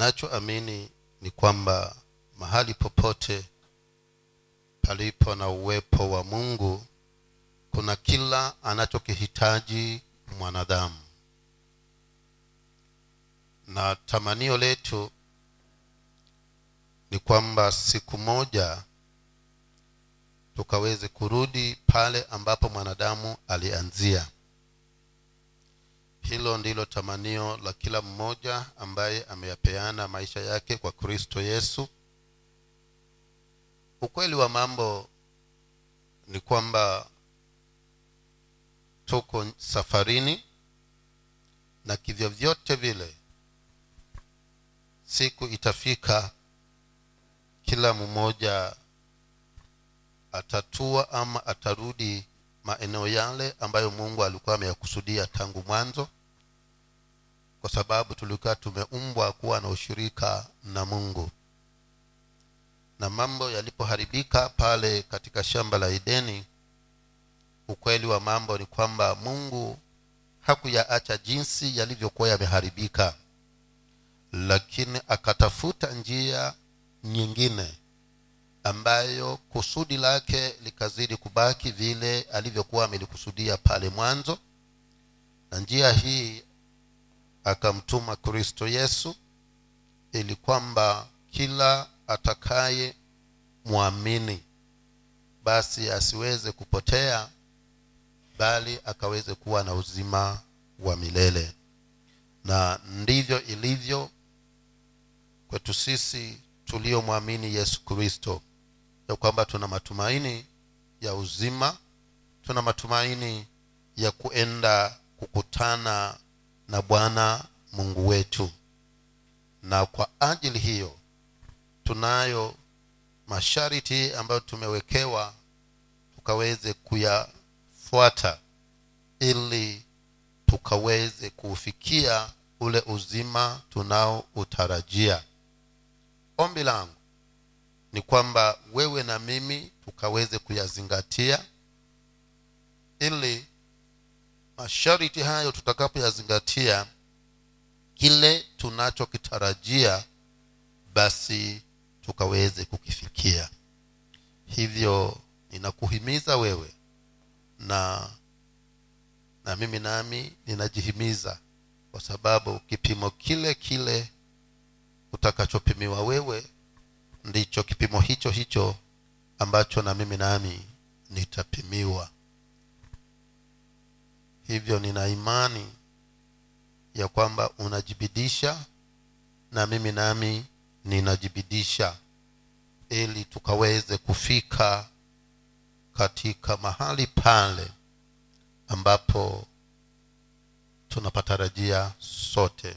nachoamini ni kwamba mahali popote palipo na uwepo wa mungu kuna kila anachokihitaji mwanadamu. Na tamanio letu ni kwamba siku moja tukaweze kurudi pale ambapo mwanadamu alianzia hilo ndilo tamanio la kila mmoja ambaye ameyapeana maisha yake kwa kristo yesu. Ukweli wa mambo ni kwamba tuko safarini na kivyovyote vile siku itafika kila mmoja atatua ama atarudi maeneo yale ambayo mungu alikuwa ameyakusudia tangu mwanzo kwa sababu tulikuwa tumeumbwa kuwa na ushirika na mungu. Na mambo yalipoharibika pale katika shamba la edeni ukweli wa mambo ni kwamba mungu hakuyaacha jinsi yalivyokuwa yameharibika lakini akatafuta njia nyingine ambayo kusudi lake likazidi kubaki vile alivyokuwa amelikusudia pale mwanzo. Na njia hii akamtuma kristo yesu ili kwamba kila atakaye mwamini basi asiweze kupotea bali akaweze kuwa na uzima wa milele. Na ndivyo ilivyo kwetu sisi tuliomwamini yesu kristo ya kwamba tuna matumaini ya uzima tuna matumaini ya kuenda kukutana na bwana mungu wetu. Na kwa ajili hiyo tunayo masharti ambayo tumewekewa tukaweze kuyafuata ili tukaweze kuufikia ule uzima tunaoutarajia ombi langu ni kwamba wewe na mimi tukaweze kuyazingatia ili masharti hayo tutakapoyazingatia kile tunachokitarajia basi tukaweze kukifikia. Hivyo ninakuhimiza wewe na na mimi nami ninajihimiza kwa sababu kipimo kile kile utakachopimiwa wewe ndicho kipimo hicho hicho ambacho na mimi nami nitapimiwa. Hivyo nina imani ya kwamba unajibidisha na mimi nami ninajibidisha ili tukaweze kufika katika mahali pale ambapo tunapatarajia sote.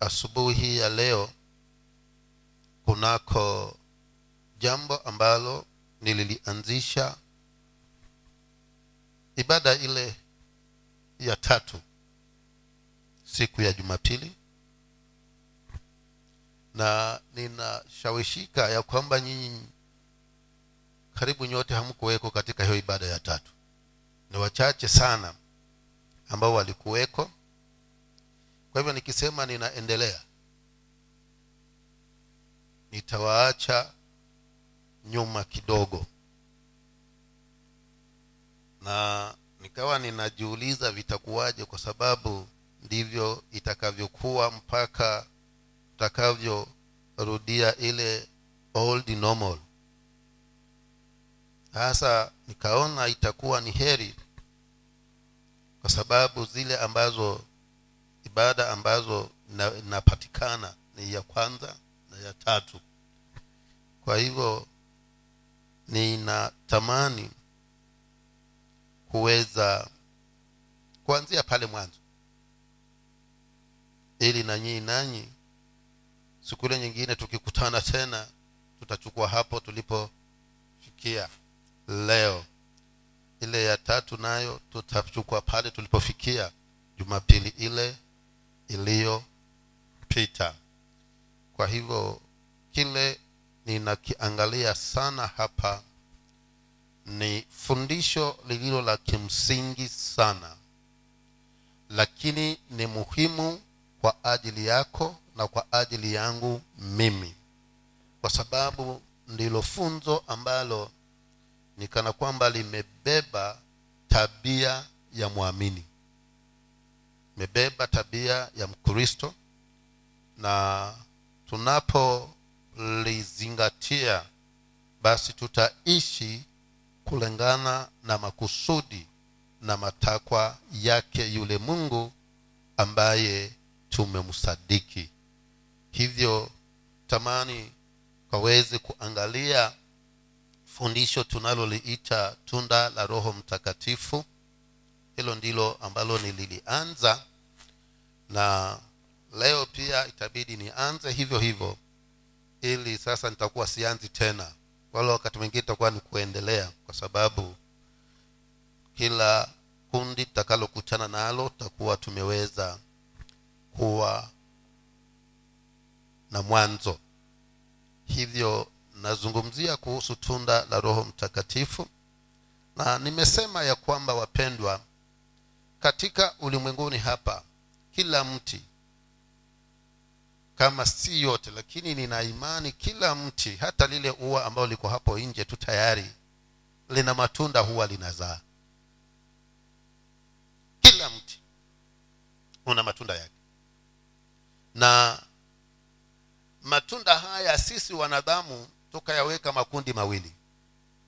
Asubuhi ya leo kunako jambo ambalo nililianzisha ibada ile ya tatu siku ya jumapili. Na ninashawishika ya kwamba nyinyi karibu nyote hamkuweko katika hiyo ibada ya tatu. Ni wachache sana ambao walikuweko. Kwa hivyo nikisema ninaendelea nitawaacha nyuma kidogo. Na nikawa ninajiuliza vitakuwaje kwa sababu ndivyo itakavyokuwa mpaka tutakavyorudia ile old normal. Sasa nikaona itakuwa ni heri kwa sababu zile ambazo ibada ambazo inapatikana ni ya kwanza ya tatu. Kwa hivyo ninatamani kuweza kuanzia pale mwanzo. Ili na nyinyi nanyi siku ile nyingine tukikutana tena tutachukua hapo tulipofikia leo. Ile ya tatu nayo tutachukua pale tulipofikia jumapili ile iliyopita kwa hivyo kile ninakiangalia sana hapa ni fundisho lililo la kimsingi sana lakini ni muhimu kwa ajili yako na kwa ajili yangu mimi kwa sababu ndilo funzo ambalo ni kana kwamba limebeba tabia ya mwamini imebeba tabia ya mkristo na tunapolizingatia basi tutaishi kulingana na makusudi na matakwa yake yule mungu ambaye tumemsadiki. Hivyo tamani kaweze kuangalia fundisho tunaloliita tunda la roho mtakatifu. Hilo ndilo ambalo nililianza na leo pia itabidi nianze hivyo hivyo ili sasa nitakuwa sianzi tena. Wala wakati mwingine itakuwa ni kuendelea kwa sababu kila kundi tutakalokutana nalo tutakuwa tumeweza kuwa na mwanzo. Hivyo nazungumzia kuhusu tunda la roho mtakatifu na nimesema ya kwamba wapendwa katika ulimwenguni hapa kila mti kama si yote lakini nina imani kila mti hata lile ua ambalo liko hapo nje tu tayari lina matunda huwa linazaa. Kila mti una matunda yake. Na matunda haya sisi wanadamu tukayaweka makundi mawili.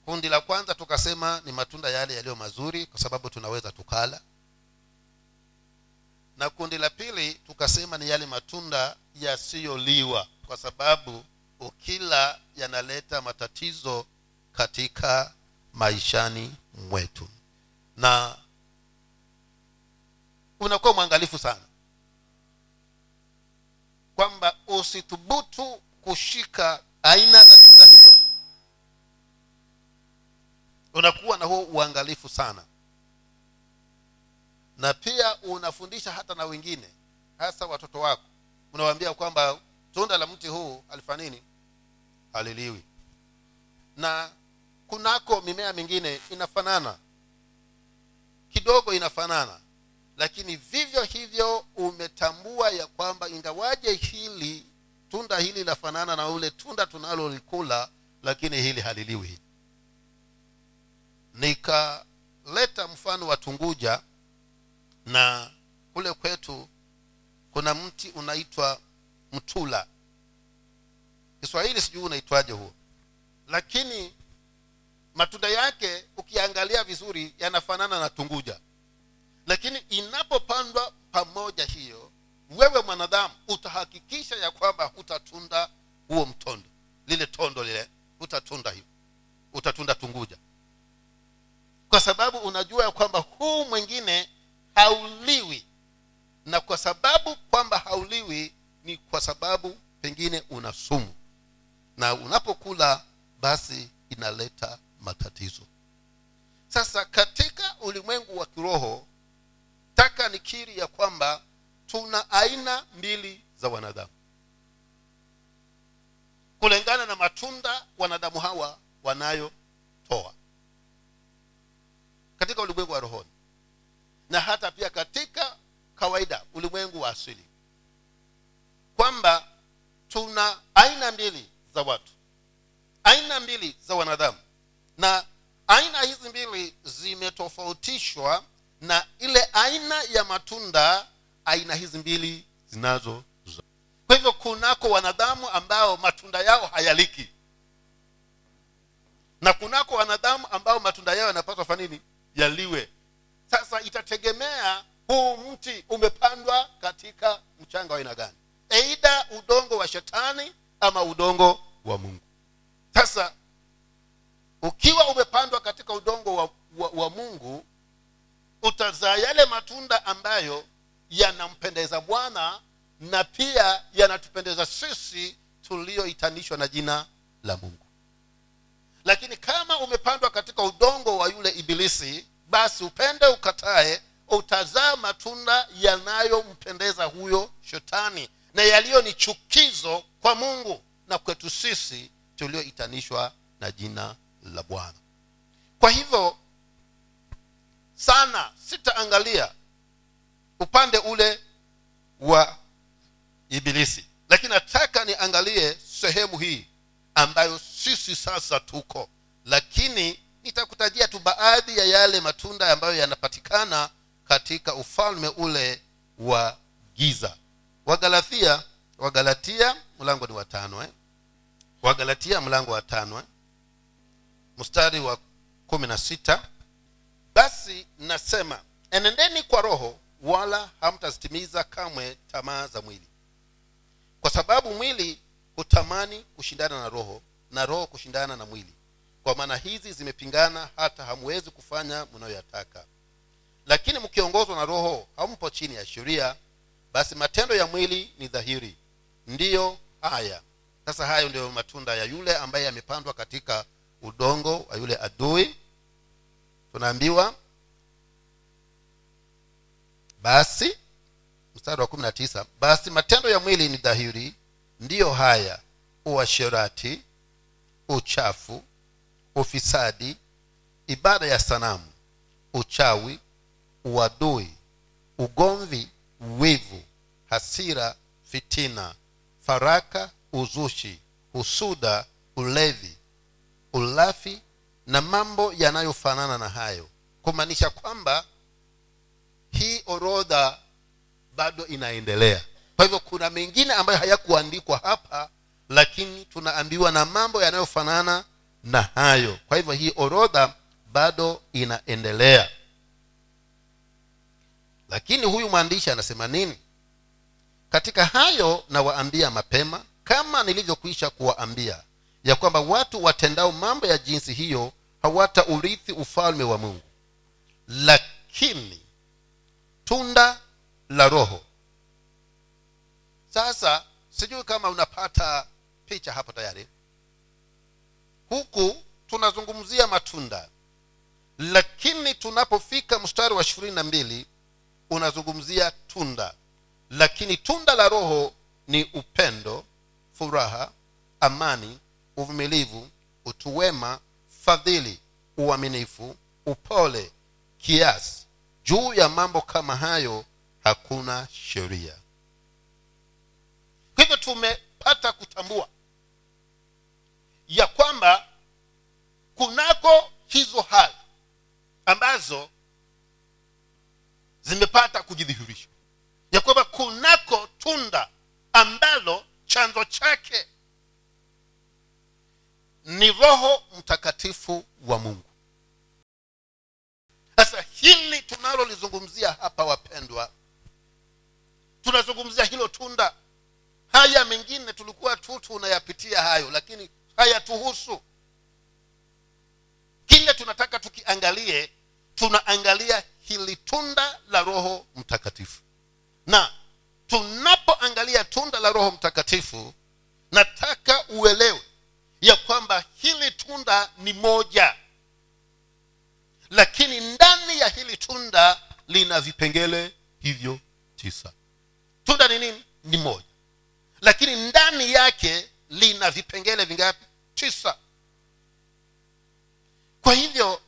Kundi la kwanza tukasema ni matunda yale yaliyo mazuri kwa sababu tunaweza tukala na kundi la pili tukasema ni yale matunda yasiyoliwa kwa sababu ukila yanaleta matatizo katika maishani mwetu. Na unakuwa mwangalifu sana kwamba usithubutu kushika aina la tunda hilo. Unakuwa na huo uangalifu sana na pia unafundisha hata na wengine hasa watoto wako. Unawaambia kwamba tunda la mti huu alifanya nini? Haliliwi na kunako mimea mingine inafanana. Kidogo inafanana lakini vivyo hivyo umetambua ya kwamba ingawaje hili tunda hili lafanana na ule tunda tunalolikula lakini hili haliliwi. Nikaleta mfano wa tunguja na kule kwetu kuna mti unaitwa mtula. Kiswahili sijui unaitwaje huo. Lakini matunda yake ukiangalia vizuri yanafanana na tunguja. Lakini inapopandwa pamoja hiyo wewe mwanadamu utahakikisha ya kwamba hutatunda huo mtondo. Lile tondo lile hutatunda hiyo. Utatunda tunguja. Kwa sababu unajua ya kwamba huu mwingine hauliwi. Na kwa sababu kwamba hauliwi ni kwa sababu pengine una sumu. Na unapokula basi inaleta matatizo. Sasa katika ulimwengu wa kiroho taka nikiri ya kwamba tuna aina mbili za wanadamu. Kulingana na matunda wanadamu hawa wanayotoa. Katika ulimwengu wa rohoni na hata pia katika kawaida ulimwengu wa asili. Kwamba tuna aina mbili za watu. Aina mbili za wanadamu. Na aina hizi mbili zimetofautishwa na ile aina ya matunda aina hizi mbili zinazo kwa hivyo kunako wanadamu ambao matunda yao hayaliki. Na kunako wanadamu ambao matunda yao yanapaswa fa nini? Yaliwe sasa itategemea huu mti umepandwa katika mchanga wa aina gani. Eidha udongo wa shetani ama udongo wa mungu. Sasa ukiwa umepandwa katika udongo wa, wa, wa mungu utazaa yale matunda ambayo yanampendeza bwana na pia yanatupendeza sisi tulioitanishwa na jina la mungu. Lakini kama umepandwa katika udongo wa yule ibilisi basi upende ukatae utazaa matunda yanayompendeza huyo shetani. Na yaliyo ni chukizo kwa mungu. Na kwetu sisi tulioitanishwa na jina la bwana. Kwa hivyo sana sitaangalia upande ule wa ibilisi. Lakini nataka niangalie sehemu hii ambayo sisi sasa tuko. Lakini nitakutajia tu baadhi ya yale matunda ambayo yanapatikana katika ufalme ule wa giza wagalatia wagalatia mlango ni watano eh? wagalatia mlango wa tano eh? mstari wa kumi na sita basi nasema enendeni kwa roho wala hamtazitimiza kamwe tamaa za mwili kwa sababu mwili hutamani kushindana na roho na roho kushindana na mwili kwa maana hizi zimepingana hata hamwezi kufanya mnayoyataka. Lakini mkiongozwa na roho hampo chini ya sheria basi matendo ya mwili ni dhahiri. Ndiyo haya. Sasa hayo ndiyo matunda ya yule ambaye amepandwa katika udongo wa yule adui. Tunaambiwa basi mstari wa kumi na tisa basi matendo ya mwili ni dhahiri ndiyo haya uasherati uchafu ufisadi ibada ya sanamu uchawi uadui ugomvi wivu hasira fitina faraka uzushi husuda ulevi ulafi na mambo yanayofanana na hayo. Kumaanisha kwamba hii orodha bado inaendelea. Kwa hivyo kuna mengine ambayo hayakuandikwa hapa lakini tunaambiwa na mambo yanayofanana na hayo. Kwa hivyo hii orodha bado inaendelea. Lakini huyu mwandishi anasema nini? Katika hayo nawaambia mapema kama nilivyokwisha kuwaambia ya kwamba watu watendao mambo ya jinsi hiyo hawataurithi ufalme wa mungu. Lakini tunda la roho. Sasa sijui kama unapata picha hapo tayari huku tunazungumzia matunda. Lakini tunapofika mstari wa ishirini na mbili unazungumzia tunda. Lakini tunda la roho ni upendo furaha amani uvumilivu utuwema fadhili uaminifu upole kiasi. Juu ya mambo kama hayo hakuna sheria. Kwa hivyo tumepata kutambua ya kwamba kunako hizo hali ambazo zimepata kujidhihirisha. Ya kwamba kunako tunda ambalo chanzo chake ni roho mtakatifu wa mungu. Sasa hili tunalolizungumzia hapa wapendwa tunazungumzia hilo tunda. Haya mengine tulikuwa tu tunayapitia hayo lakini hayatuhusu. Kile tunataka tukiangalie tunaangalia hili tunda la roho mtakatifu. Na tunapoangalia tunda la roho mtakatifu nataka uelewe ya kwamba hili tunda ni moja. Lakini ndani ya hili tunda lina vipengele hivyo tisa. Tunda ni nini? Ni moja. Lakini ndani yake lina vipengele vingapi tisa kwa hivyo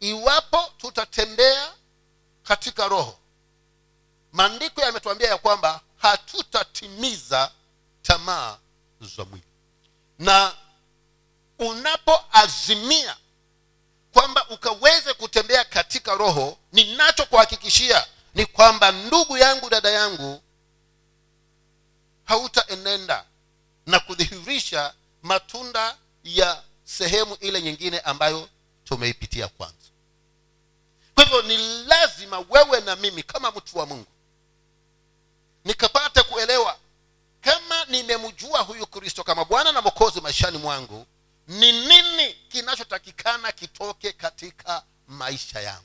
iwapo tutatembea katika roho maandiko yametuambia ya kwamba hatutatimiza tamaa za mwili. Na unapoazimia kwamba ukaweze kutembea katika roho ninachokuhakikishia ni kwamba ndugu yangu dada yangu hautaenenda na kudhihirisha matunda ya sehemu ile nyingine ambayo tumeipitia kwanza. Kwa hivyo ni lazima wewe na mimi kama mtu wa mungu nikapate kuelewa kama nimemjua huyu kristo kama bwana na mokozi maishani mwangu ni nini kinachotakikana kitoke katika maisha yangu.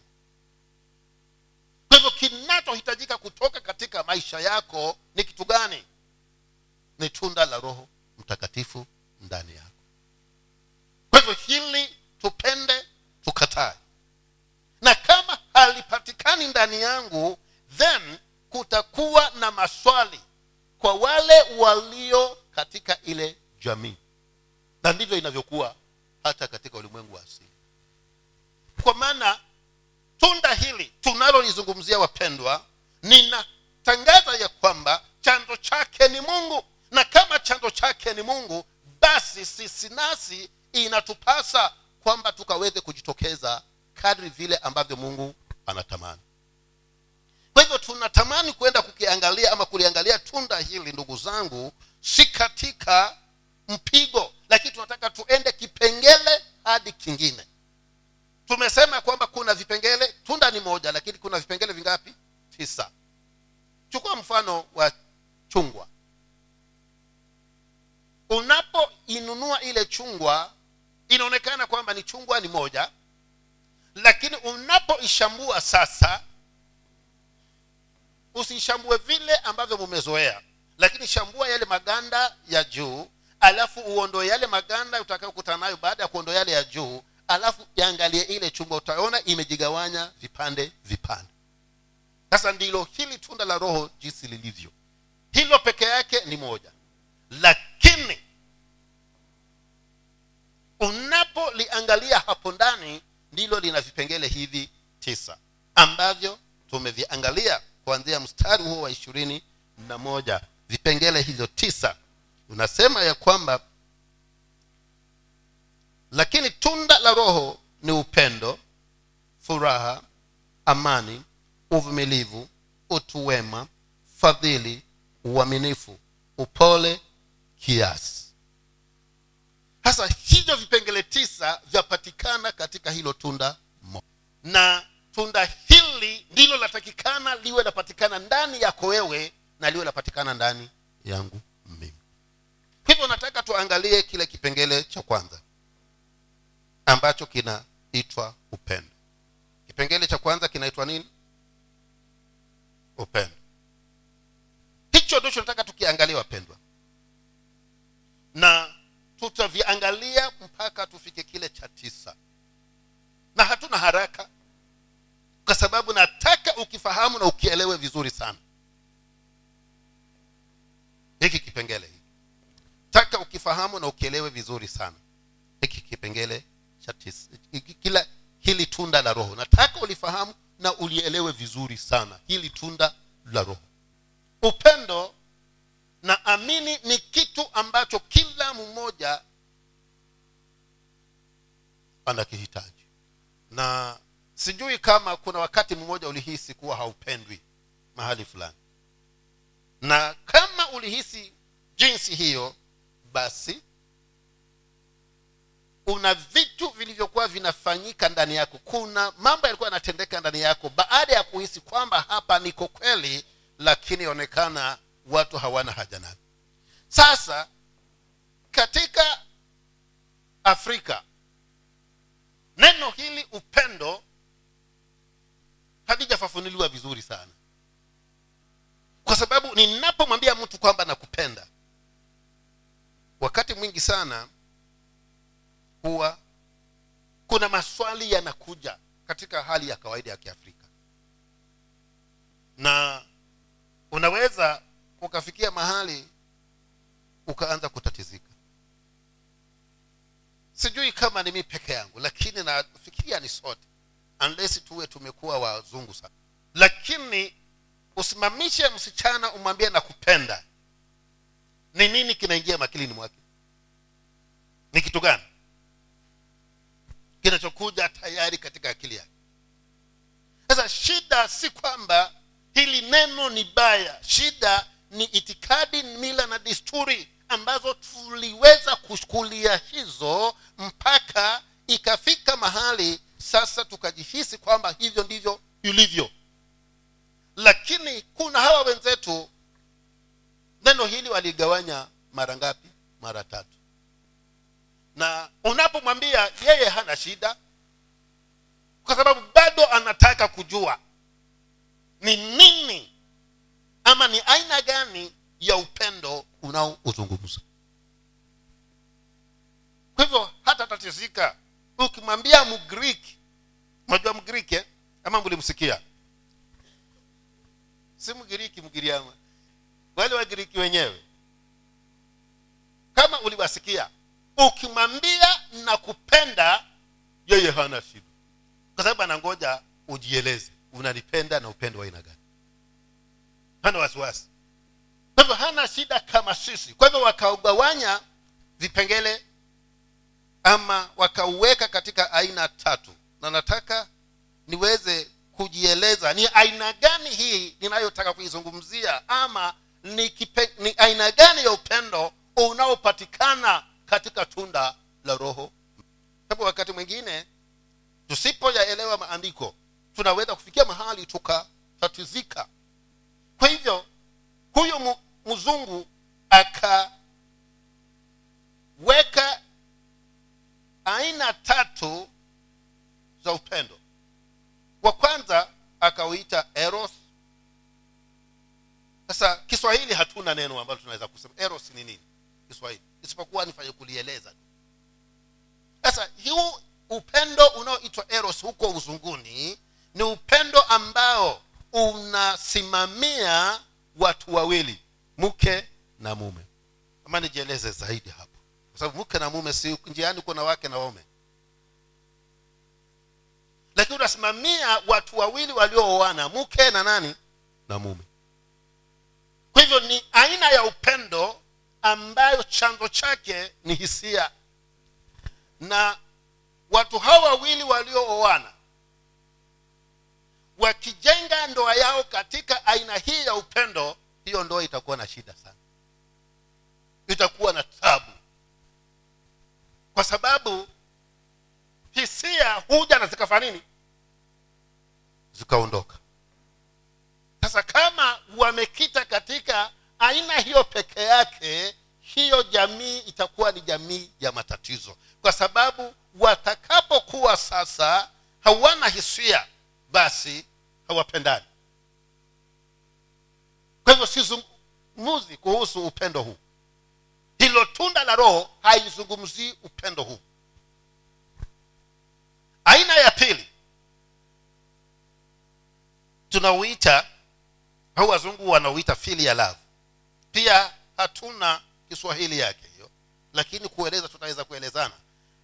Kwa hivyo kinachohitajika kutoka katika maisha yako ni kitu gani? Ni tunda la roho mtakatifu ndani yako. Kwa hivyo hili tupende tukatae. Na kama halipatikani ndani yangu then kutakuwa na maswali kwa wale walio katika ile jamii. Na ndivyo inavyokuwa hata katika ulimwengu wa asili. Kwa maana tunda hili tunalolizungumzia wapendwa ninatangaza ya kwamba na kama chanzo chake ni mungu basi sisi nasi inatupasa kwamba tukaweze kujitokeza kadri vile ambavyo mungu anatamani. Kwa hivyo tunatamani kwenda kukiangalia ama kuliangalia tunda hili ndugu zangu si katika mpigo lakini tunataka tuende kipengele hadi kingine. Tumesema kwamba kuna vipengele tunda ni moja lakini kuna vipengele vingapi? Tisa. Chukua mfano wa chungwa unapoinunua ile chungwa inaonekana kwamba ni chungwa ni moja lakini unapoishambua sasa usishambue vile ambavyo mumezoea lakini shambua yale maganda ya juu alafu uondoe yale maganda utakayokutana nayo baada ya kuondoa yale ya juu alafu iangalie ile chungwa utaona imejigawanya vipande vipande. Sasa ndilo hili tunda la roho jinsi lilivyo. Hilo peke yake ni moja. Lakini unapoliangalia hapo ndani ndilo lina vipengele hivi tisa ambavyo tumeviangalia kuanzia mstari huo wa ishirini na moja. Vipengele hivyo tisa unasema ya kwamba lakini tunda la roho ni upendo furaha amani uvumilivu utu wema fadhili uaminifu upole kiasi sasa hivyo vipengele tisa vyapatikana katika hilo tunda moja na tunda hili ndilo latakikana liwe lapatikana ndani yako wewe na liwe lapatikana ndani yangu mimi. Hivyo nataka tuangalie kile kipengele cha kwanza ambacho kinaitwa upendo. Kipengele cha kwanza kinaitwa nini? Upendo. Hicho ndicho nataka tukiangalia wapendwa. Na tutaviangalia mpaka tufike kile cha tisa. Na hatuna haraka kwa sababu nataka ukifahamu na ukielewe vizuri sana. Hiki kipengele hiki. Taka ukifahamu na ukielewe vizuri sana. Hiki kipengele cha tisa. Hili tunda la roho. Nataka ulifahamu na ulielewe vizuri sana. Hili tunda la roho. Upendo na amini ni kitu ambacho kila mmoja anakihitaji. Na sijui kama kuna wakati mmoja ulihisi kuwa haupendwi mahali fulani. Na kama ulihisi jinsi hiyo basi una vitu vilivyokuwa vinafanyika ndani yako. Kuna mambo yalikuwa yanatendeka ndani yako baada ya kuhisi kwamba hapa niko kweli lakini inaonekana watu hawana haja nami sasa katika afrika neno hili upendo halijafafunuliwa vizuri sana. Kwa sababu ninapomwambia mtu kwamba nakupenda wakati mwingi sana huwa kuna maswali yanakuja katika hali ya kawaida ya kiafrika. Na unaweza ukafikia mahali ukaanza kutatizika. Sijui kama ni mi peke yangu lakini nafikiria ni sote unless tuwe tumekuwa wazungu sana. Lakini usimamishe msichana umwambie nakupenda. Ni nini kinaingia makilini mwake? Ni kitu gani kinachokuja tayari katika akili yake? Sasa shida si kwamba hili neno ni baya. Shida ni itikadi mila na desturi ambazo tuliweza kushukulia hizo mpaka ikafika mahali sasa tukajihisi kwamba hivyo ndivyo ilivyo. Lakini kuna hawa wenzetu neno hili waligawanya mara ngapi? Mara tatu. Na unapomwambia yeye hana shida kwa sababu bado anataka kujua ni nini ama ni aina gani ya upendo unaouzungumza kwa hivyo hata tatizika ukimwambia mgriki unajua mgriki eh? ama mlimsikia? Si mgiriki mgiriama. Wale wagiriki wenyewe. Kama uliwasikia ukimwambia nakupenda yeye hana shida. Kwa sababu anangoja ujieleze unanipenda na upendo wa aina gani hana wasiwasi. Kwa hivyo hana shida kama sisi. Kwa hivyo wakaugawanya vipengele ama wakauweka katika aina tatu. Na nataka niweze kujieleza ni aina gani hii ninayotaka kuizungumzia ama ni, kipe, ni aina gani ya upendo unaopatikana katika tunda la roho. Sababu wakati mwingine tusipoyaelewa maandiko tunaweza kufikia mahali tukatatizika kwa hivyo huyu mzungu akaweka aina tatu za upendo. Wa kwanza akauita eros. Sasa kiswahili hatuna neno ambalo tunaweza kusema. Eros ni nini? Kiswahili. Isipokuwa nifanye kulieleza sasa huu upendo unaoitwa eros huko uzunguni ni upendo ambao unasimamia watu wawili mke na mume. Ama nijieleze zaidi hapo. Kwa sababu mke na mume si njiani kuna wake na waume. Lakini unasimamia watu wawili waliooana mke na nani? Na mume. Kwa hivyo ni aina ya upendo ambayo chanzo chake ni hisia. Na watu hawa wawili waliooana wakijenga ndoa yao katika aina hii ya upendo hiyo ndoa itakuwa na shida sana. Itakuwa na tabu. Kwa sababu hisia huja na zikafanya nini? Zikaondoka. Sasa kama wamekita katika aina hiyo peke yake hiyo jamii itakuwa ni jamii ya matatizo. Kwa sababu watakapokuwa sasa hawana hisia basi hawapendani. Kwa hivyo sizungumzi kuhusu upendo huu. Hilo tunda la roho haizungumzii upendo huu. Aina ya pili tunauita au wazungu wanauita fili ya love. Pia hatuna kiswahili yake hiyo lakini kueleza tunaweza kuelezana.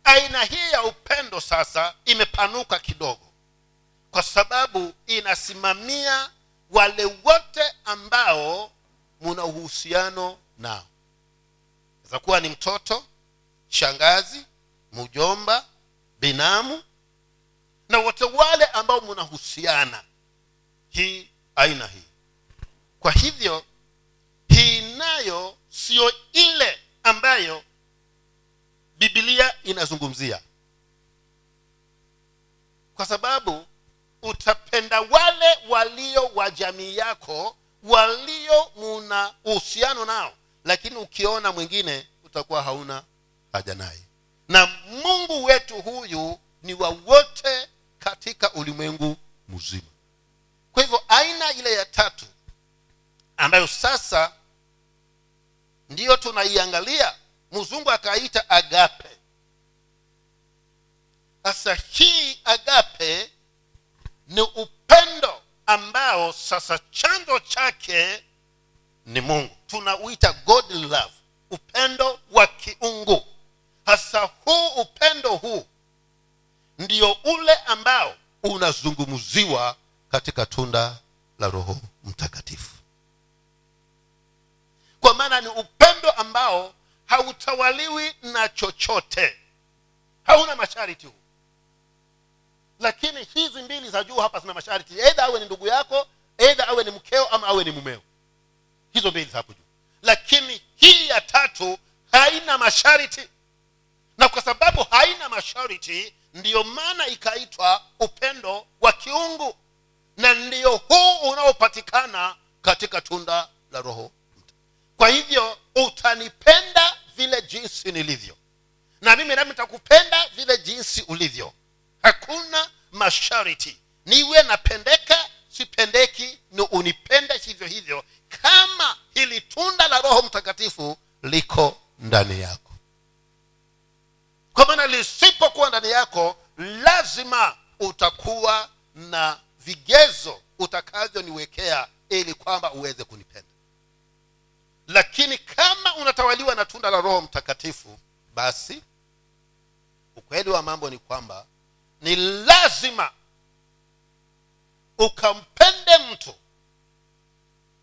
Aina hii ya upendo sasa imepanuka kidogo kwa sababu inasimamia wale wote ambao muna uhusiano nao. Za kuwa ni mtoto shangazi mjomba binamu na wote wale ambao mnahusiana hii aina hii. Kwa hivyo hii nayo siyo ile ambayo bibilia inazungumzia. Kwa sababu utapenda wale walio wa jamii yako walio muna uhusiano nao lakini ukiona mwingine utakuwa hauna haja naye. Na mungu wetu huyu ni wa wote katika ulimwengu mzima. Kwa hivyo aina ile ya tatu ambayo sasa ndiyo tunaiangalia mzungu akaita agape. Sasa hii agape ni upendo ambao sasa chanzo chake ni mungu. Tunauita god love upendo wa kiungu. Hasa huu upendo huu ndio ule ambao unazungumziwa katika tunda la roho mtakatifu. Kwa maana ni upendo ambao hautawaliwi na chochote hauna masharti huu lakini hizi mbili za juu hapa zina masharti. Eidha awe ni ndugu yako eidha awe ni mkeo ama awe ni mumeo. Hizo mbili za hapo juu. Lakini hii ya tatu haina masharti. Na kwa sababu haina masharti ndiyo maana ikaitwa upendo wa kiungu. Na ndiyo huu unaopatikana katika tunda la roho kwa hivyo utanipenda vile jinsi nilivyo. Na mimi nami nitakupenda vile jinsi ulivyo hakuna masharti. Niwe napendeka sipendeki ni unipende hivyo hivyo. Kama hili tunda la roho mtakatifu liko ndani yako. Kwa maana lisipokuwa ndani yako lazima utakuwa na vigezo utakavyoniwekea ili kwamba uweze kunipenda. Lakini kama unatawaliwa na tunda la roho mtakatifu basi ukweli wa mambo ni kwamba ni lazima ukampende mtu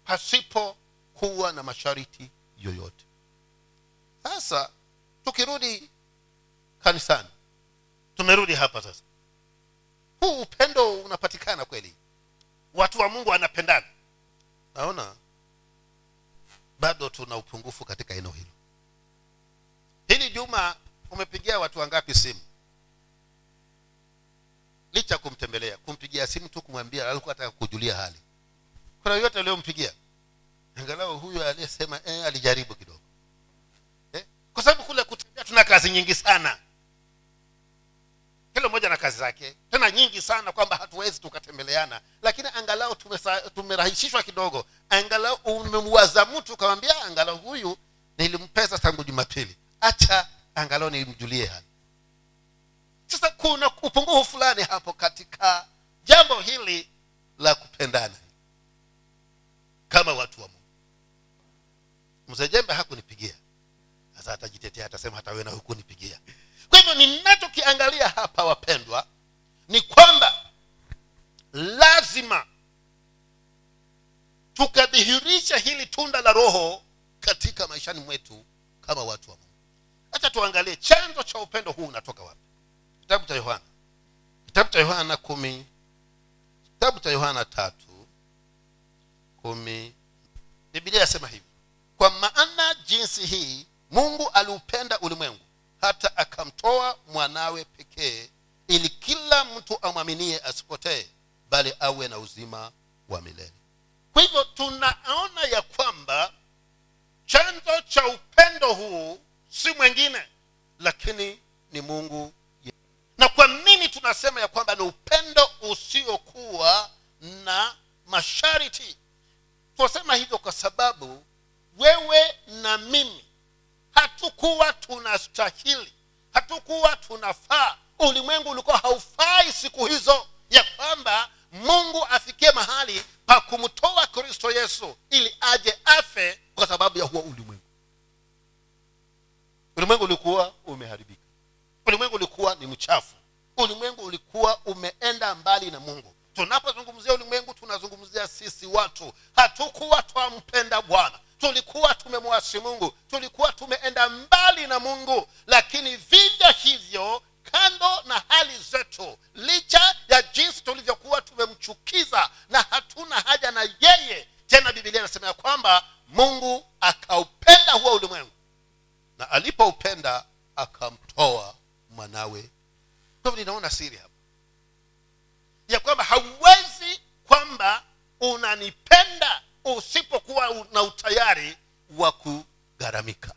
pasipo kuwa na mashariti yoyote. Sasa tukirudi kanisani tumerudi hapa sasa. Huu upendo unapatikana kweli? Watu wa mungu wanapendana? Naona bado tuna upungufu katika eneo hilo. Hili juma umepigia watu wangapi simu licha ya kumtembelea kumpigia simu tu kumwambia alikuwa ataka kujulia hali. Kuna yote aliyompigia. Angalau huyo aliyesema eh, alijaribu kidogo. Eh? kwa sababu kule kutembea tuna kazi nyingi sana. Kila mmoja na kazi zake. Tena nyingi sana kwamba hatuwezi tukatembeleana. Lakini angalau tumerahisishwa kidogo. Angalau umemwaza mtu ukamwambia angalau huyu nilimpesa tangu jumapili. Acha angalau nimjulie hali sasa kuna upungufu fulani hapo katika jambo hili la kupendana. Kama watu wa mungu. Mzee jembe hakunipigia. Sasa atajitetea atasema hata wewe hukunipigia. Kwa hivyo ninachokiangalia hapa wapendwa ni kwamba lazima tukadhihirisha hili tunda la roho katika maishani mwetu kama watu wa mungu. Hacha tuangalie chanzo cha upendo huu unatoka wapi kitabu cha yohana. Kitabu cha yohana kumi kitabu cha yohana tatu kumi. Bibilia yasema hivi kwa maana jinsi hii mungu aliupenda ulimwengu hata akamtoa mwanawe pekee ili kila mtu amwaminie asipotee bali awe na uzima wa milele. Kwa hivyo tunaona ya kwamba chanzo cha upendo huu si mwingine lakini ni mungu na kwa nini tunasema ya kwamba ni upendo usiokuwa na masharti? Tunasema hivyo kwa sababu wewe na mimi hatukuwa tunastahili hatukuwa tunafaa. Ulimwengu ulikuwa haufai siku hizo ya kwamba mungu afikie mahali pa kumtoa kristo yesu ili aje afe kwa sababu ya huo ulimwengu. Ulimwengu ulikuwa umeharibika ulimwengu ulikuwa ni mchafu. Ulimwengu ulikuwa umeenda mbali na mungu. Tunapozungumzia ulimwengu tunazungumzia sisi watu. Hatukuwa twampenda bwana. Tulikuwa tumemwasi mungu. Tulikuwa tumeenda mbali na mungu. Lakini vivyo hivyo kando na hali zetu licha ya jinsi tulivyokuwa tumemchukiza na hatuna haja na yeye tena bibilia inasema ya kwamba mungu akaupenda huo ulimwengu na alipoupenda akamtoa mwanawe kwa hivyo ninaona siri hapa ya kwamba hauwezi kwamba unanipenda usipokuwa na utayari wa kugharamika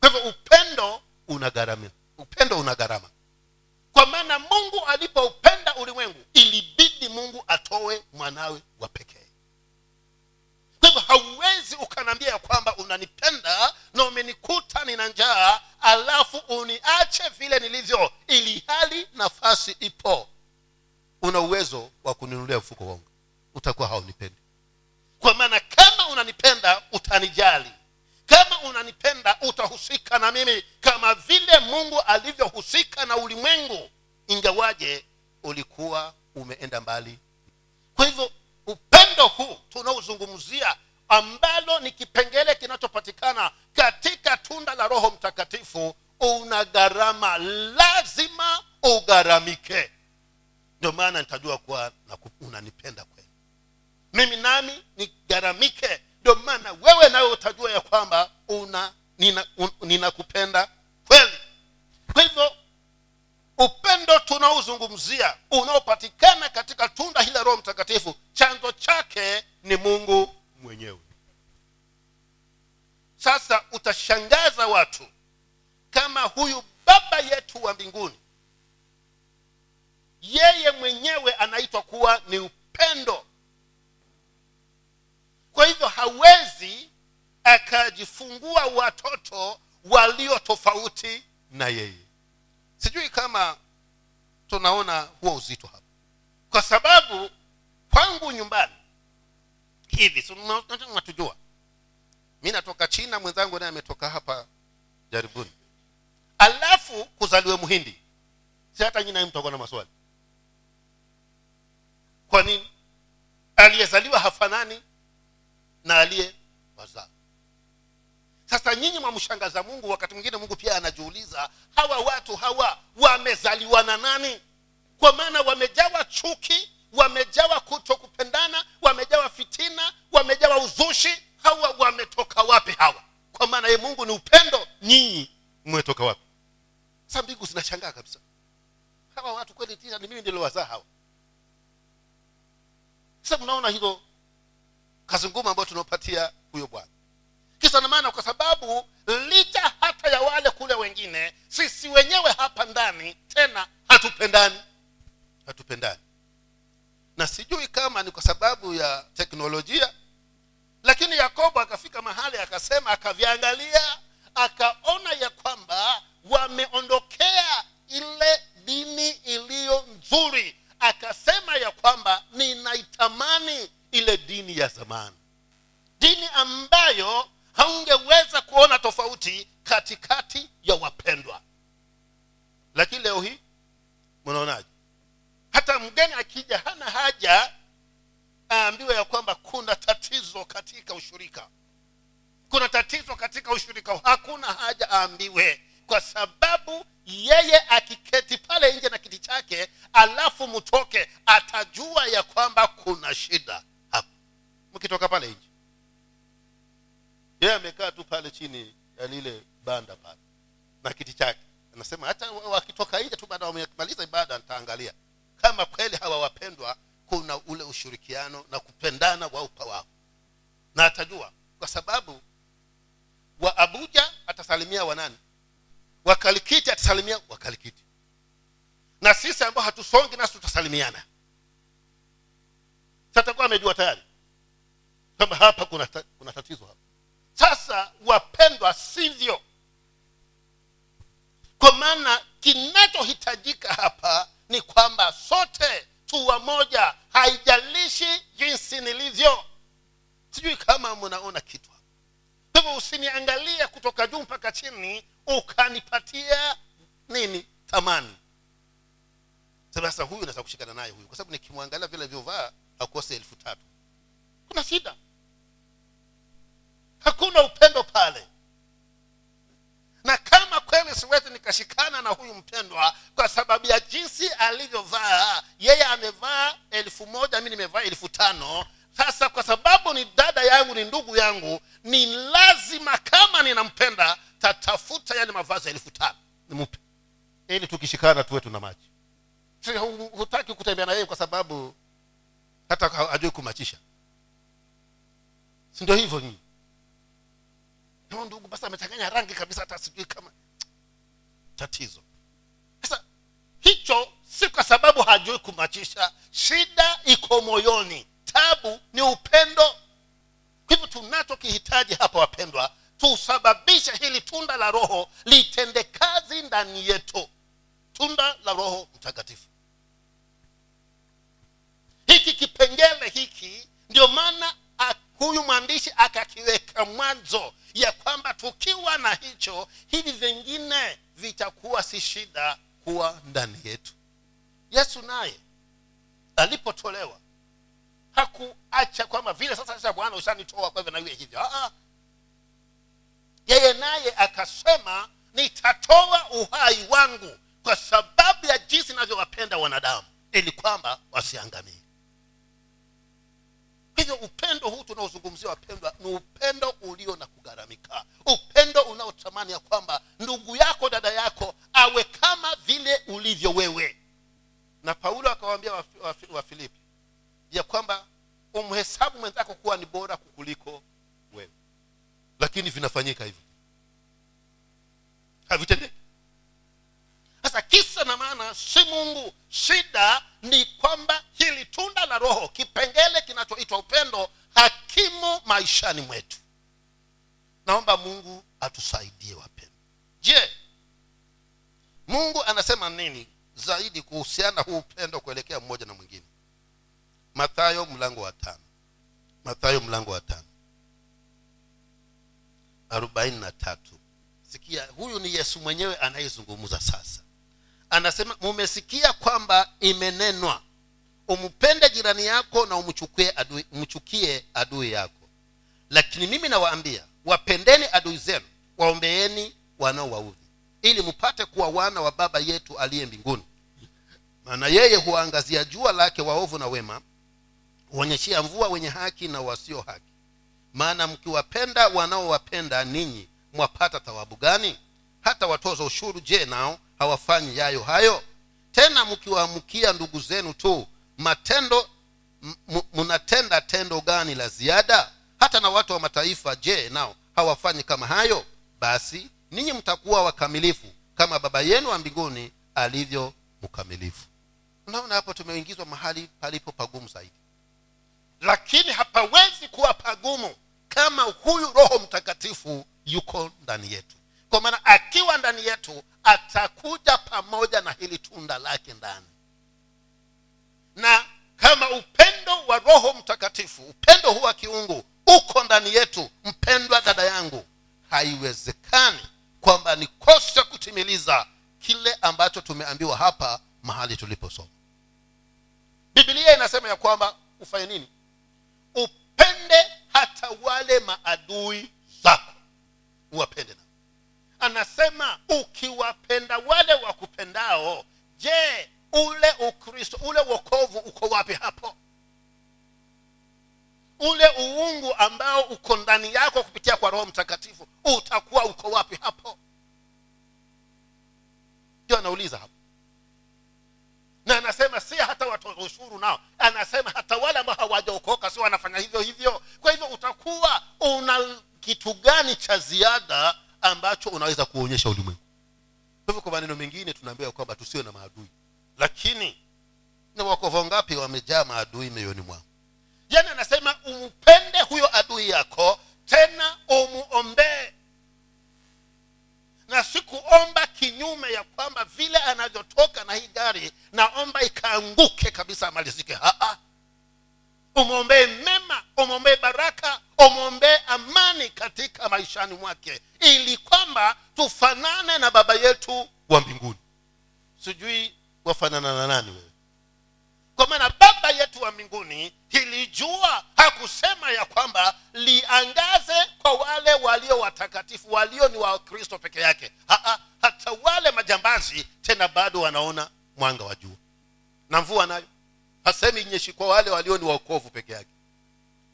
kwa hivyo upendo una gharama upendo una gharama kwa maana mungu alipoupenda ulimwengu ilibidi mungu atoe mwanawe wa pekee kwa hivyo hauwezi ukanaambia ya kwamba unanipenda na umenikuta nina njaa alafu uniache vile nilivyo ili hali nafasi ipo una uwezo wa kuninunulia mfuko wangu utakuwa haunipendi kwa maana kama unanipenda utanijali kama unanipenda utahusika na mimi kama vile mungu alivyohusika na ulimwengu ingawaje ulikuwa umeenda mbali kwa hivyo upendo huu tunaozungumzia ambalo ni kipengele kinachopatikana katika tunda la roho mtakatifu una gharama lazima ugharamike ndio maana nitajua kuwa naku- unanipenda kweli mimi nami nigharamike ndio maana wewe nawe utajua ya kwamba una nina- un- ninakupenda kweli kwa hivyo upendo tunaozungumzia unaopatikana katika tunda hili la roho mtakatifu chanzo chake ni mungu mwenyewe. Sasa utashangaza watu kama huyu baba yetu wa mbinguni yeye mwenyewe anaitwa kuwa ni upendo. Kwa hivyo hawezi akajifungua watoto walio tofauti na yeye. Sijui kama tunaona huo uzito hapa. Kwa sababu kwangu nyumbani hivi natujua mi natoka china mwenzangu naye ametoka hapa jaribuni. Alafu kuzaliwe mhindi si hata nyina mtakuwa na maswali. Kwa nini? Aliyezaliwa hafanani na aliye wazaa sasa nyinyi mwamshangaza mungu wakati mwingine mungu pia anajiuliza hawa watu hawa wamezaliwa na nani? Kwa maana wamejawa chuki wamejawa kuto kupendana wamejawa fitina wamejawa uzushi. Hawa wametoka wapi hawa? Kwa maana ye mungu ni upendo nyinyi mmetoka wapi? Sa mbingu zinashangaa kabisa. Hawa watu kweli tisa ni mimi ndiliwazaa hawa. Sasa mnaona hilo kazi ngumu ambayo tunaopatia huyo bwana kisa na maana kwa sababu licha hata ya wale kule wengine sisi wenyewe hapa ndani tena hatupendani. Hatupendani. Na sijui kama ni kwa sababu ya teknolojia lakini yakobo akafika mahali akasema akaviangalia akaona ya kwamba wameondokea ile dini iliyo nzuri. Akasema ya kwamba ninaitamani ile dini ya zamani. Dini ambayo haungeweza kuona tofauti katikati ya wapendwa. Lakini leo hii mnaonaje? Hata mgeni akija hana haja aambiwe ya kwamba kuna tatizo katika ushirika. Kuna tatizo katika ushirika. Hakuna haja aambiwe kwa sababu yeye akiketi pale nje na kiti chake alafu mtoke atajua ya kwamba kuna shida. Hapo mkitoka pale nje yeye amekaa tu pale chini ya lile banda pale na kiti chake. Anasema hata wakitoka nje tu baada wamemaliza ibada nitaangalia. Kama kweli hawa wapendwa kuna ule ushirikiano na kupendana wao kwa wao. Na atajua kwa sababu wa abuja atasalimia wanani wakalikiti atasalimia wakalikiti na sisi ambao hatusongi nasi tutasalimiana. Satakuwa amejua tayari kwamba hapa kuna, ta, kuna tatizo hapa sasa wapendwa sivyo? Kwa maana kinachohitajika hapa ni kwamba sote tuwa moja haijalishi jinsi nilivyo. Sijui kama mnaona kitu kwa hivyo usiniangalia kutoka juu mpaka chini ukanipatia nini? Thamani. Sasa huyu naweza kushikana naye huyu kwa sababu nikimwangalia vile alivyovaa hakosi elfu tatu. Kuna shida hakuna upendo pale. Na kama kweli siwezi nikashikana na huyu mpendwa kwa sababu ya jinsi alivyovaa yeye amevaa elfu moja mi nimevaa elfu tano. Sasa kwa sababu ni dada yangu ni ndugu yangu ni lazima kama ninampenda tatafuta yale mavazi elfu tano. Nimpe. Ili tukishikana tuwe tuna maji. Hutaki kutembea na yeye kwa sababu hata hajui kumachisha. Si hivyo nyinyi no ndugu basi amechanganya rangi kabisa hata sijui kama tatizo. Sasa hicho si kwa sababu hajui kumachisha. Shida iko moyoni. Tabu ni upendo. Hivyo tunachokihitaji hapa wapendwa tusababishe hili tunda la roho litende kazi ndani yetu. Tunda la roho mtakatifu. Hiki kipengele hiki ndio maana huyu mwandishi akakiweka mwanzo ya kwamba tukiwa na hicho hivi vingine vitakuwa si shida kuwa ndani yetu. Yesu naye alipotolewa hakuacha kwamba vile sasa sasa bwana ushanitoa kwa hivyo na iwe hivyo. Yeye naye akasema nitatoa uhai wangu kwa sababu ya jinsi inavyowapenda wanadamu ili kwamba wasiangamie hivyo upendo huu tunaozungumzia wapendwa ni upendo ulio na kugharamika. Upendo unaotamani ya kwamba ndugu yako dada yako awe kama vile ulivyo wewe. Na paulo akawaambia wafilipi wa, wa ya kwamba umhesabu mwenzako kuwa ni bora kukuliko wewe. Lakini vinafanyika hivyo. Havitendeki sasa kisa na maana si mungu shida ni kwamba hili tunda la roho kipengele kinachoitwa upendo hakimu maishani mwetu. Naomba mungu atusaidie wapendo je mungu anasema nini zaidi kuhusiana huu upendo kuelekea mmoja na mwingine? Mathayo mlango wa tano. Mathayo mlango wa tano. Arobaini na tatu. Sikia huyu ni yesu mwenyewe anayezungumza sasa anasema mumesikia kwamba imenenwa. Umpende jirani yako na umchukie adui, adui yako. Lakini mimi nawaambia wapendeni adui adui zenu waombeeni wanaowaudhi ili mpate kuwa wana wa baba yetu aliye mbinguni. Maana yeye huwaangazia jua lake waovu na wema huonyeshia mvua wenye haki na wasio haki. Maana mkiwapenda wanaowapenda ninyi mwapata thawabu gani? Hata watoza ushuru je nao hawafanyi yayo hayo. Tena mkiwaamkia ndugu zenu tu matendo mnatenda tendo gani la ziada? Hata na watu wa mataifa je nao hawafanyi kama hayo? Basi ninyi mtakuwa wakamilifu kama baba yenu wa mbinguni alivyo mkamilifu. Unaona hapo tumeingizwa mahali palipo pagumu zaidi. Lakini hapawezi kuwa pagumu kama huyu roho mtakatifu yuko ndani yetu kwa maana akiwa ndani yetu atakuja pamoja na hili tunda lake ndani. Na kama upendo wa roho mtakatifu upendo huu wa kiungu uko ndani yetu mpendwa dada yangu haiwezekani kwamba ni kosa kutimiliza kile ambacho tumeambiwa hapa mahali tuliposoma. Bibilia inasema ya kwamba ufanye nini? Upende hata wale maadui zako. Uwapende anasema ukiwapenda wale wakupendao je ule ukristo ule wokovu uko wapi hapo? Ule uungu ambao uko ndani yako kupitia kwa roho mtakatifu utakuwa uko wapi hapo? Ndio anauliza hapo. Na anasema si hata watoza nao. Anasema hata wale ambao hawajaokoka si wanafanya hivyo hivyo. Kwa hivyo utakuwa una kitu gani cha ziada ambacho unaweza kuonyesha ulimwengu. Kwa hivyo kwa maneno mengine tunaambiwa kwamba tusiwe na maadui. Lakini na wakovo ngapi wamejaa maadui mioyoni mwao yani anasema umpende huyo adui yako tena umuombee. Na sikuomba kinyume ya kwamba vile anavyotoka na hii gari naomba ikaanguke kabisa amalizike. Aa. Umwombee mema umwombee baraka umwombee amani katika maishani mwake ili kwamba tufanane na baba yetu wa mbinguni. Sijui wafanana na nani wewe? Kwa maana baba yetu wa mbinguni hili jua hakusema ya kwamba liangaze kwa wale walio watakatifu walio ni wakristo peke yake. Ha-ha, hata wale majambazi tena bado wanaona mwanga wa jua. Na mvua nayo hasemi inyeshi kwa wale walio ni waokovu peke yake.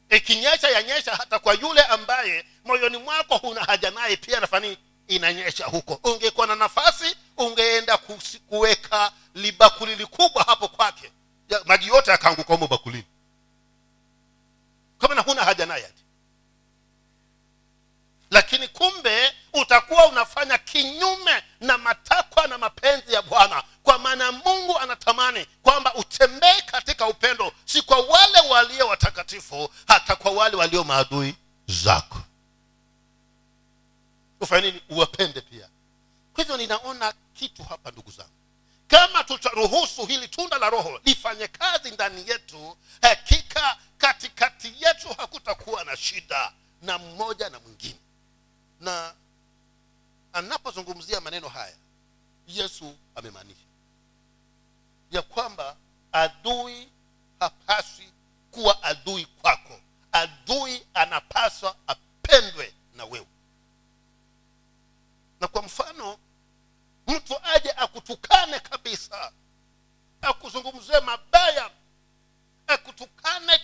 Ikinyesha yanyesha hata kwa yule ambaye moyoni mwako huna haja naye pia nafani inanyesha huko. Ungekuwa na nafasi ungeenda kuweka libakuli likubwa hapo kwake. Maji yote yakaanguka humo bakulini kama na huna haja naye ati lakini kumbe utakuwa unafanya kinyume na matakwa na mapenzi ya bwana kwa maana mungu anatamani kwamba utembee katika upendo si kwa wale walio watakatifu hata walio maadui zako. Ufanye nini? Uwapende pia. Kwa hivyo ninaona kitu hapa ndugu zangu. Kama tutaruhusu hili tunda la roho lifanye kazi ndani yetu hakika katikati yetu hakutakuwa na shida na mmoja na mwingine. Na anapozungumzia maneno haya yesu amemaanisha ya kwamba adui hapaswi kuwa adui kwako adui anapaswa apendwe na wewe. Na kwa mfano mtu aje akutukane kabisa akuzungumzie mabaya akutukane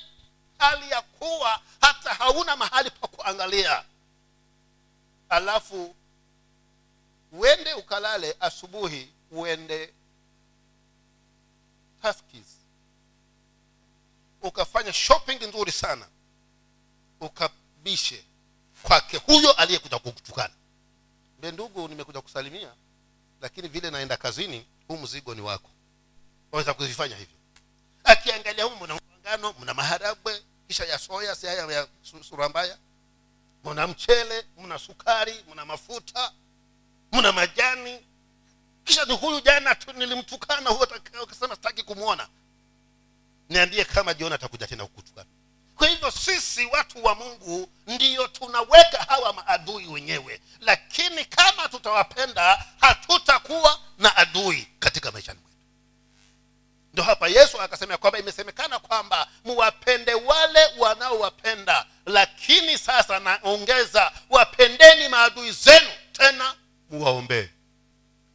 hali ya kuwa hata hauna mahali pa kuangalia. Alafu uende ukalale asubuhi uende taskis ukafanya shopping nzuri sana ukabishe kwake huyo aliyekuja kukutukana mbe ndugu nimekuja kusalimia lakini vile naenda kazini huu mzigo ni wako. Waweza kuzifanya hivyo. Akiangalia humu mna ngano mna maharagwe kisha ya soya si ya su- sura mna mchele mna sukari mna mafuta mna majani. Kisha ni huyu jana tu nilimtukana huyo akasema sitaki kumwona niambie kama jiona atakuja tena kukutukana kwa hivyo sisi watu wa mungu ndiyo tunaweka hawa maadui wenyewe lakini kama tutawapenda hatutakuwa na adui katika maishani mwetu ndo hapa yesu akasema kwamba imesemekana kwamba muwapende wale wanaowapenda lakini sasa naongeza wapendeni maadui zenu tena muwaombee.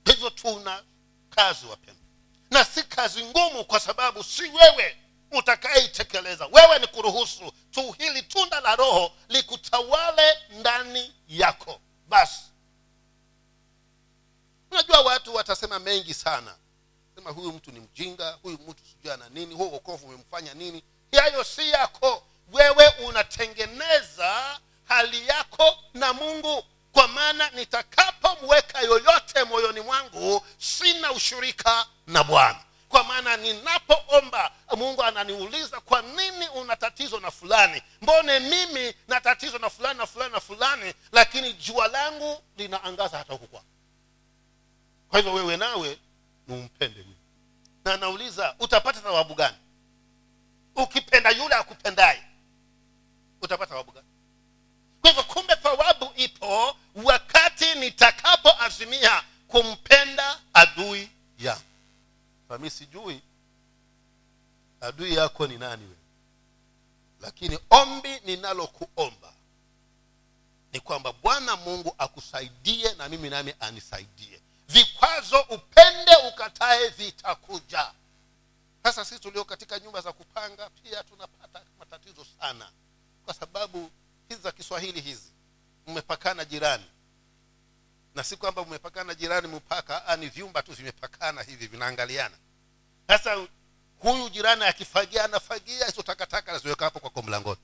Hivyo tuna kazi wapendwa na si kazi ngumu kwa sababu si wewe utakayeitekeleza. Wewe ni kuruhusu tu hili tunda la roho likutawale ndani yako. Basi. Unajua watu watasema mengi sana. Sema huyu mtu ni mjinga huyu mtu sijui ana nini huo wokovu umemfanya nini. Hayo si yako. Wewe unatengeneza hali yako na mungu. Kwa maana nitakapomweka yoyote moyoni mwangu sina ushirika na bwana kwa maana ninapoomba mungu ananiuliza kwa nini una tatizo na fulani? Mbone mimi na tatizo na fulani na fulani na fulani lakini jua langu linaangaza hata huku kwako kwa hivyo wewe nawe niumpende huyu. Na anauliza utapata thawabu gani? Ukipenda yule akupendaye. Utapata thawabu gani? Kwa hivyo kumbe thawabu ipo wakati nitakapoazimia kumpenda adui yangu mi sijui adui yako ni nani wewe? Lakini ombi ninalokuomba ni kwamba bwana mungu akusaidie na mimi nami anisaidie. Vikwazo upende ukatae vitakuja. Sasa sisi tulio katika nyumba za kupanga pia tunapata matatizo sana. Kwa sababu hizi za kiswahili hizi mmepakana jirani na si kwamba mmepakana jirani mpaka ni vyumba tu vimepakana hivi vinaangaliana. Sasa huyu jirani akifagia anafagia hizo takataka naziweka hapo kwako mlangoni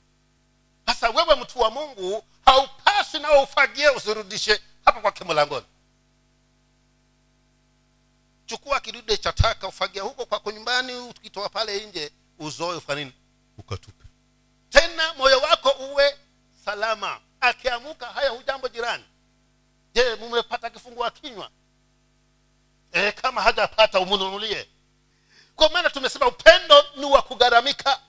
sasa wewe mtu wa mungu haupaswi nao ufagie usirudishe hapo kwake mlangoni chukua kidude cha taka ufagia huko kwako nyumbani ukitoa pale nje uzoe ufanini ukatupe. Tena moyo wako uwe salama. Akiamuka haya hujambo jirani je mumepata kifungua kinywa? E, kama hajapata umununulie. Kwa maana tumesema upendo ni wa kugharamika.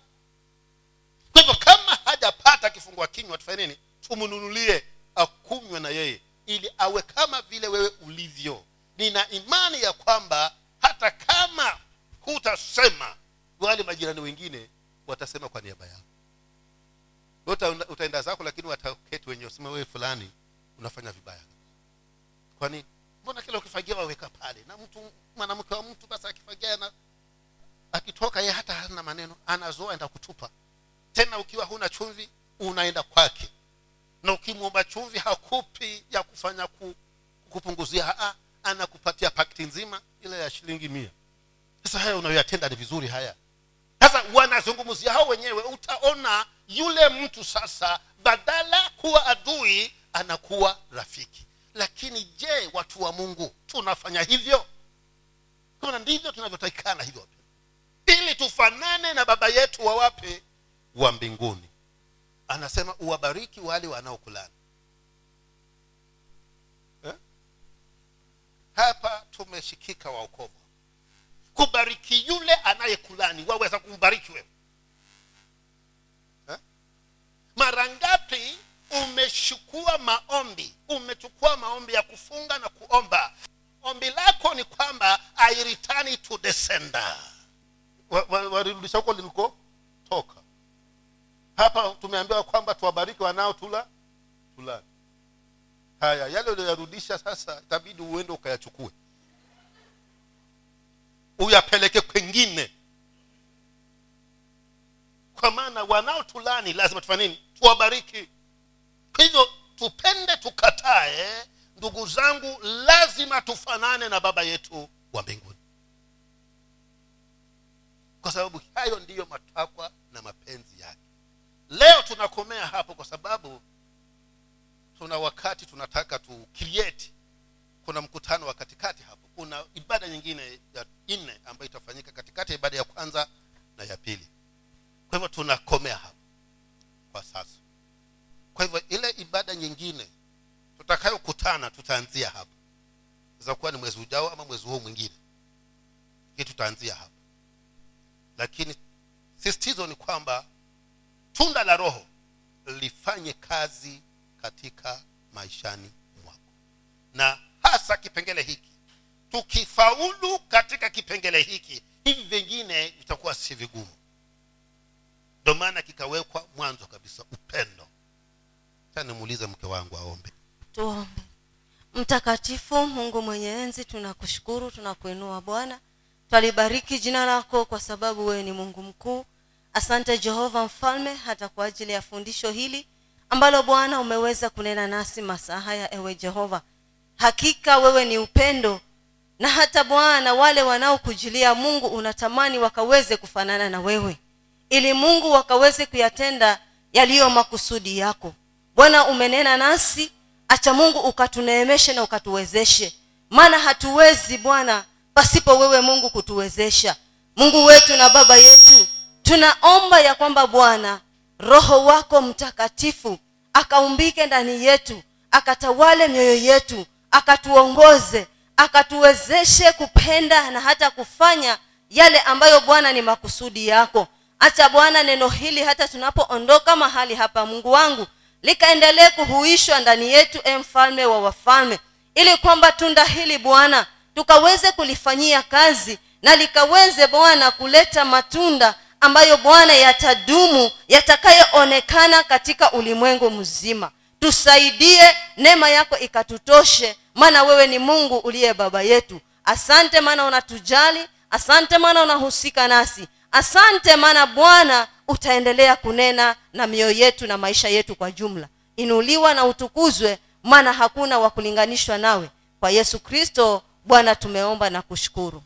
Kwa hivyo kama hajapata kifungua kinywa tufanye nini? Tumnunulie akunywe na yeye ili awe kama vile wewe ulivyo. Nina imani ya kwamba hata kama hutasema wale majirani wengine watasema kwa niaba yako. Uta, utaenda zako lakini wataketi wenyewe sema wewe fulani unafanya vibaya kwani mbona kila ukifagia waweka pale? Na mtu mwanamke wa mtu basi akifagia na akitoka ye hata hana maneno anazoa enda kutupa. Tena ukiwa huna chumvi unaenda kwake. Na ukimwomba chumvi hakupi ya kufanya ku, kupunguzia haa anakupatia pakti nzima ile ya shilingi mia. Sasa haya unayoyatenda ni vizuri haya. Sasa wanazungumzia hao wenyewe utaona yule mtu sasa badala kuwa adui anakuwa rafiki lakini je watu wa mungu tunafanya hivyo? Kama ndivyo tunavyotakikana hivyo. Ili tufanane na baba yetu wa wape wa mbinguni. Anasema uwabariki wale wanaokulani. Eh? hapa tumeshikika waokovu kubariki yule anayekulani waweza kumbariki wewe. Eh? mara ngapi umechukua maombi umechukua maombi ya kufunga na kuomba. Ombi lako ni kwamba i return to the sender. Warudisha huko lilikotoka hapa tumeambiwa kwamba tuwabariki wanaotula tulani haya yale uliyoyarudisha sasa itabidi uende ukayachukue. Uyapeleke kwengine. Kwa maana wanaotulani lazima tufanye nini? Tuwabariki hivyo tupende tukatae ndugu zangu lazima tufanane na baba yetu wa mbinguni. Kwa sababu hayo ndiyo matakwa na mapenzi yake. Leo tunakomea hapo kwa sababu tuna wakati tunataka tu create. Kuna mkutano wa katikati hapo. Kuna ibada nyingine ya nne ambayo itafanyika katikati ya ibada ya kwanza na ya pili. Kwa hivyo tunakomea hapo kwa sasa kwa hivyo ile ibada nyingine tutakayokutana tutaanzia hapa. Itakuwa ni mwezi ujao ama mwezi huu mwingine. Hii tutaanzia hapa. Lakini sisitizo ni kwamba tunda la roho lifanye kazi katika maishani mwako. Na hasa kipengele hiki tukifaulu katika kipengele hiki hivi vingine vitakuwa si vigumu. Ndio maana kikawekwa mwanzo kabisa upendo sa nimuulize mke wangu aombe. Tuombe. Mtakatifu mungu mwenye enzi tunakushukuru tunakuinua bwana. Twalibariki jina lako kwa sababu wewe ni mungu mkuu. Asante jehova mfalme hata kwa ajili ya fundisho hili ambalo bwana umeweza kunena nasi masaa haya ewe jehova. Hakika wewe ni upendo na hata bwana wale wanaokujilia mungu unatamani wakaweze kufanana na wewe. Ili mungu wakaweze kuyatenda yaliyo makusudi yako bwana umenena nasi. Acha mungu ukatuneemeshe na ukatuwezeshe. Maana hatuwezi bwana pasipo wewe mungu kutuwezesha. Mungu wetu na baba yetu tunaomba ya kwamba bwana roho wako mtakatifu akaumbike ndani yetu akatawale mioyo yetu akatuongoze akatuwezeshe kupenda na hata kufanya yale ambayo bwana ni makusudi yako. Acha bwana neno hili hata tunapoondoka mahali hapa mungu wangu likaendelee kuhuishwa ndani yetu e mfalme wa wafalme ili kwamba tunda hili bwana tukaweze kulifanyia kazi na likaweze bwana kuleta matunda ambayo bwana yatadumu yatakayoonekana katika ulimwengu mzima. Tusaidie neema yako ikatutoshe maana wewe ni mungu uliye baba yetu. Asante maana unatujali asante maana unahusika nasi asante maana bwana utaendelea kunena na mioyo yetu na maisha yetu kwa jumla. Inuliwa na utukuzwe maana hakuna wa kulinganishwa nawe. Kwa yesu kristo bwana tumeomba na kushukuru